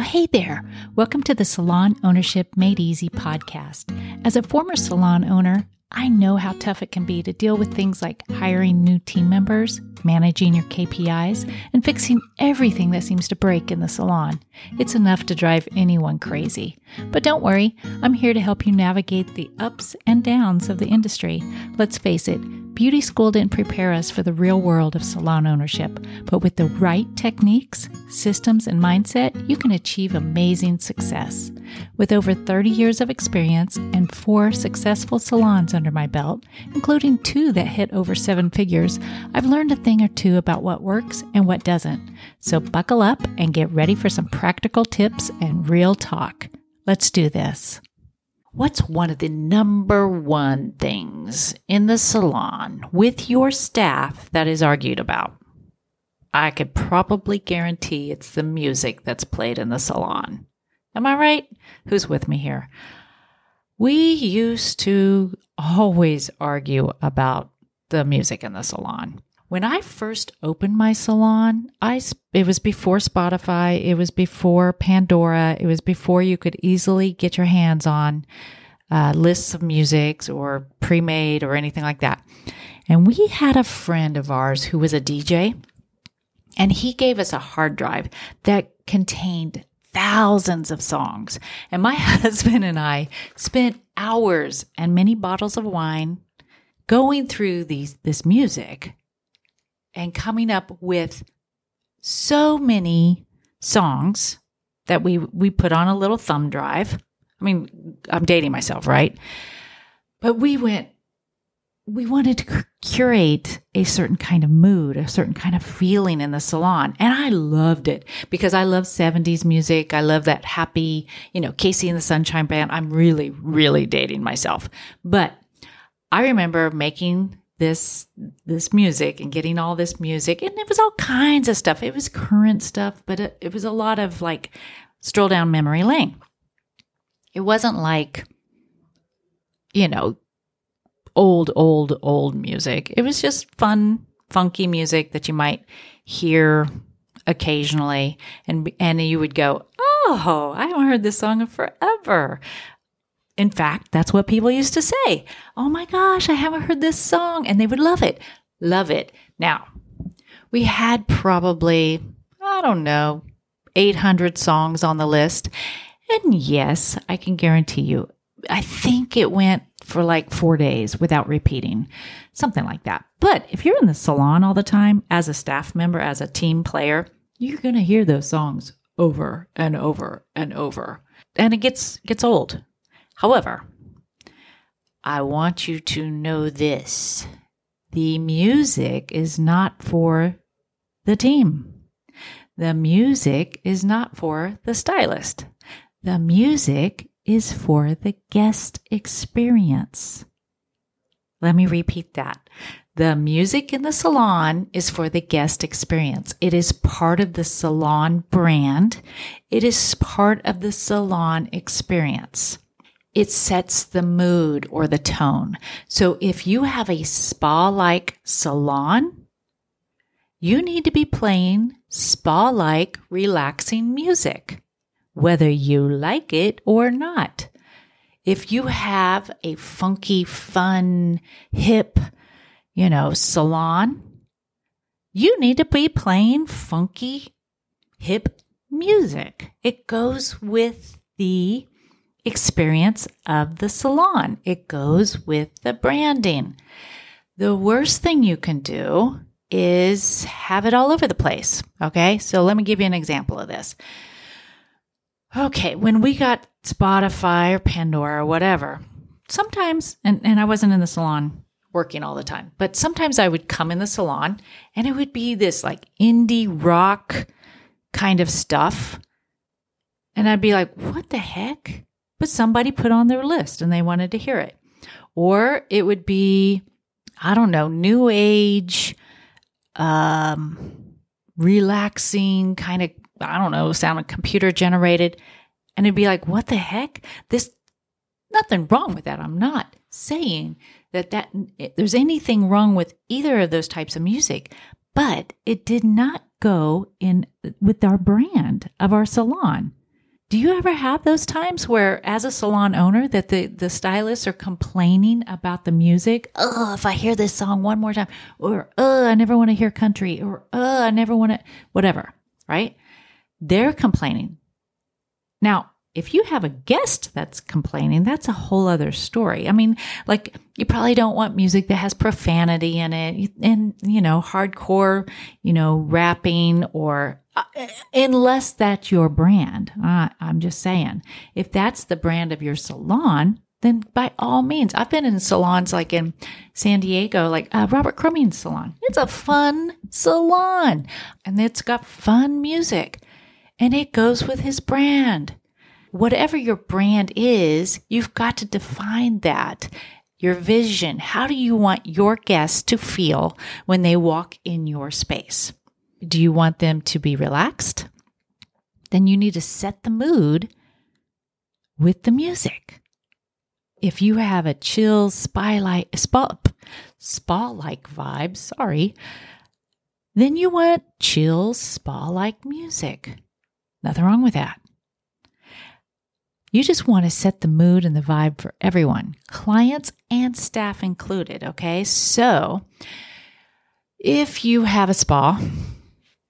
Well, hey there. Welcome to the Salon Ownership Made Easy podcast. As a former salon owner, I know how tough it can be to deal with things like hiring new team members, managing your KPIs, and fixing everything that seems to break in the salon. It's enough to drive anyone crazy. But don't worry, I'm here to help you navigate the ups and downs of the industry. Let's face it, Beauty school didn't prepare us for the real world of salon ownership, but with the right techniques, systems, and mindset, you can achieve amazing success. With over 30 years of experience and four successful salons under my belt, including two that hit over seven figures, I've learned a thing or two about what works and what doesn't. So buckle up and get ready for some practical tips and real talk. Let's do this. What's one of the number one things in the salon with your staff that is argued about? I could probably guarantee it's the music that's played in the salon. Am I right? Who's with me here? We used to always argue about the music in the salon. When I first opened my salon, I it was before Spotify, it was before Pandora, it was before you could easily get your hands on uh, lists of musics or pre-made or anything like that. And we had a friend of ours who was a DJ, and he gave us a hard drive that contained thousands of songs. And my husband and I spent hours and many bottles of wine going through these this music and coming up with so many songs that we we put on a little thumb drive. I mean, I'm dating myself, right? But we went we wanted to curate a certain kind of mood, a certain kind of feeling in the salon. And I loved it because I love 70s music. I love that happy, you know, KC and the Sunshine Band. I'm really, really dating myself. But I remember making this this music and getting all this music. And it was all kinds of stuff. It was current stuff but it, it was a lot of like stroll down memory lane. It wasn't like you know old old old music. It was just fun funky music that you might hear occasionally. And and you would go oh i haven't heard this song in forever in fact, that's what people used to say. Oh my gosh, I haven't heard this song. And they would love it. Love it. Now, we had probably, I don't know, 800 songs on the list. And yes, I can guarantee you, I think it went for like four days without repeating, something like that. But if you're in the salon all the time as a staff member, as a team player, you're going to hear those songs over and over and over. And it gets gets old. However, I want you to know this the music is not for the team. The music is not for the stylist. The music is for the guest experience. Let me repeat that. The music in the salon is for the guest experience. It is part of the salon brand. It is part of the salon experience it sets the mood or the tone. So if you have a spa like salon, you need to be playing spa like relaxing music, whether you like it or not. If you have a funky, fun, hip, you know, salon, you need to be playing funky, hip music. It goes with the experience of the salon. It goes with the branding. The worst thing you can do is have it all over the place. Okay. So let me give you an example of this. Okay. When we got Spotify or Pandora or whatever, sometimes, and, and I wasn't in the salon working all the time, but sometimes I would come in the salon and it would be this like indie rock kind of stuff. And I'd be like, what the heck? But somebody put on their list and they wanted to hear it. Or it would be, I don't know, new age, um, relaxing kind of, I don't know, sound computer generated. And it'd be like, what the heck? This, nothing wrong with that. I'm not saying that that there's anything wrong with either of those types of music, but it did not go in with our brand of our salon. Do you ever have those times where, as a salon owner, that the, the stylists are complaining about the music? Oh, if I hear this song one more time, or oh, I never want to hear country, or oh, I never want to, whatever, right? They're complaining. Now, if you have a guest that's complaining, that's a whole other story. I mean, like you probably don't want music that has profanity in it and, you know, hardcore, you know, rapping or uh, unless that's your brand. Uh, I'm just saying, if that's the brand of your salon, then by all means, I've been in salons like in San Diego, like uh, Robert Cromeans' salon. It's a fun salon and it's got fun music and it goes with his brand whatever your brand is, you've got to define that. Your vision. How do you want your guests to feel when they walk in your space? Do you want them to be relaxed? Then you need to set the mood with the music. If you have a chill spy-like, spa, spa-like vibe, sorry, then you want chill spa-like music. Nothing wrong with that. You just want to set the mood and the vibe for everyone, clients and staff included. Okay. So if you have a spa,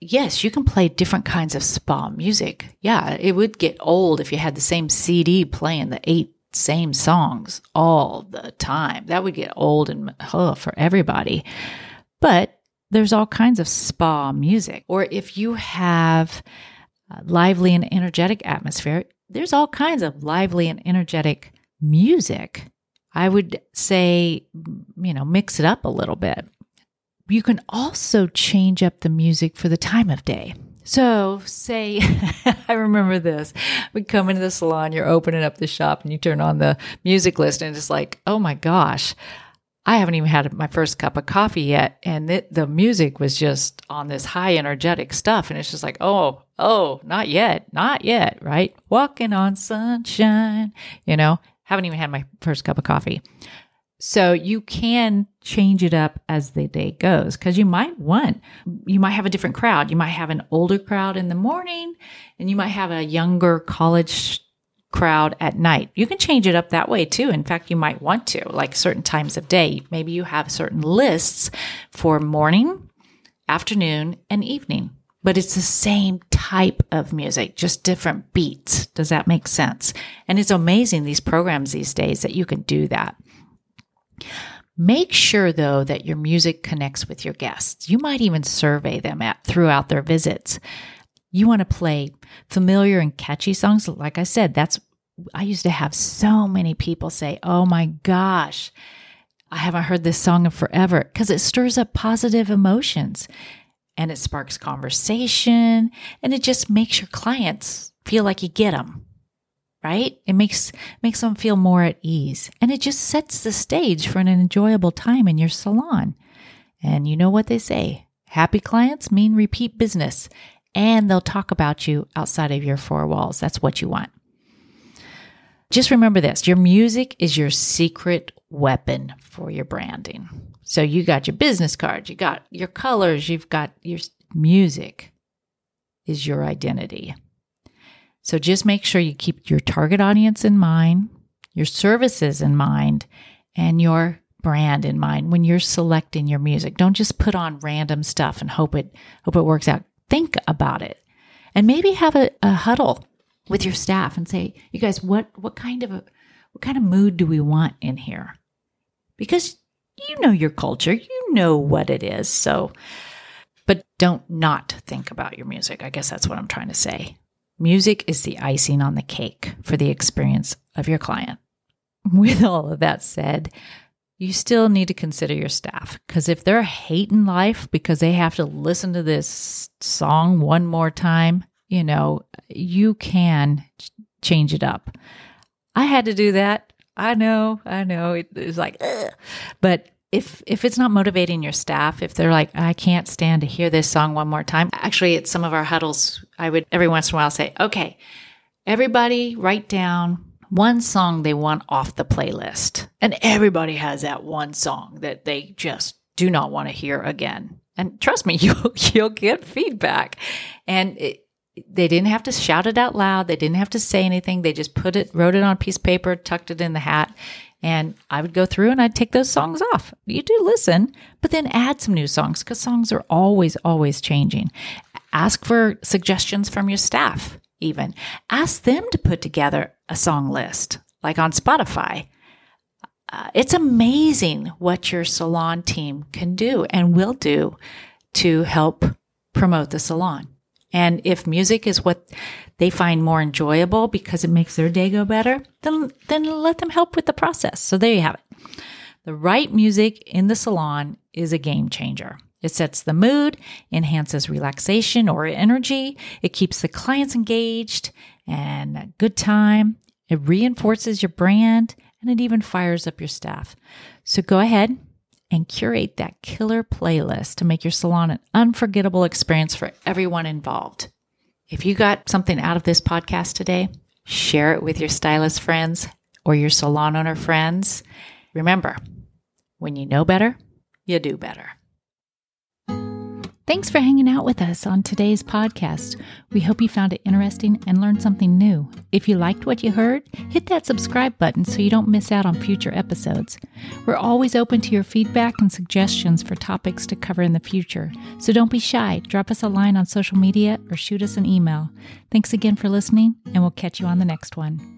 yes, you can play different kinds of spa music. Yeah, it would get old if you had the same CD playing the eight same songs all the time. That would get old and oh, for everybody. But there's all kinds of spa music. Or if you have lively and energetic atmosphere, there's all kinds of lively and energetic music. I would say, you know, mix it up a little bit. You can also change up the music for the time of day. So, say, I remember this. We come into the salon, you're opening up the shop, and you turn on the music list, and it's like, oh my gosh, I haven't even had my first cup of coffee yet. And it, the music was just on this high energetic stuff. And it's just like, oh, oh, not yet, not yet, right? Walking on sunshine, you know, haven't even had my first cup of coffee. So you can change it up as the day goes because you might want, you might have a different crowd. You might have an older crowd in the morning and you might have a younger college crowd at night. You can change it up that way too. In fact, you might want to, like certain times of day. Maybe you have certain lists for morning, afternoon, and evening, but it's the same type of music, just different beats. Does that make sense? And it's amazing these programs these days that you can do that. Make sure though that your music connects with your guests. You might even survey them at, throughout their visits. You want to play familiar and catchy songs. Like I said, that's I used to have so many people say, Oh my gosh, I haven't heard this song in forever because it stirs up positive emotions and it sparks conversation and it just makes your clients feel like you get them right? It makes makes them feel more at ease and it just sets the stage for an enjoyable time in your salon. And you know what they say happy clients mean repeat business and they'll talk about you outside of your four walls. That's what you want just remember this your music is your secret weapon for your branding. So you got your business cards, you got your colors, you've got your music is your identity. So just make sure you keep your target audience in mind, your services in mind, and your brand in mind when you're selecting your music. Don't just put on random stuff and hope it hope it works out. Think about it. And maybe have a, a huddle with your staff and say, you guys, what what kind of a what kind of mood do we want in here? Because you know your culture, you know what it is. So but don't not think about your music. I guess that's what I'm trying to say. Music is the icing on the cake for the experience of your client. With all of that said, you still need to consider your staff because if they're hating life because they have to listen to this song one more time, you know, you can change it up. I had to do that. I know, I know. It, was like, Ugh. but if if it's not motivating your staff, if they're like, I can't stand to hear this song one more time. Actually, at some of our huddles, I would every once in a while say, okay, everybody write down one song they want off the playlist, and everybody has that one song that they just do not want to hear again. And trust me, you you'll get feedback, and it, they didn't have to shout it out loud. They didn't have to say anything. They just put it, wrote it on a piece of paper, tucked it in the hat. And I would go through and I'd take those songs off. You do listen, but then add some new songs because songs are always, always changing. Ask for suggestions from your staff, even. Ask them to put together a song list, like on Spotify. Uh, it's amazing what your salon team can do and will do to help promote the salon. And if music is what they find more enjoyable because it makes their day go better, then, then let them help with the process. So there you have it. The right music in the salon is a game changer. It sets the mood, enhances relaxation or energy. It keeps the clients engaged and a good time. It reinforces your brand and it even fires up your staff. So go ahead and curate that killer playlist to make your salon an unforgettable experience for everyone involved. If you got something out of this podcast today, share it with your stylist friends or your salon owner friends. Remember, when you know better, you do better. Thanks for hanging out with us on today's podcast. We hope you found it interesting and learned something new. If you liked what you heard, hit that subscribe button so you don't miss out on future episodes. We're always open to your feedback and suggestions for topics to cover in the future. So don't be shy. Drop us a line on social media or shoot us an email. Thanks again for listening, and we'll catch you on the next one.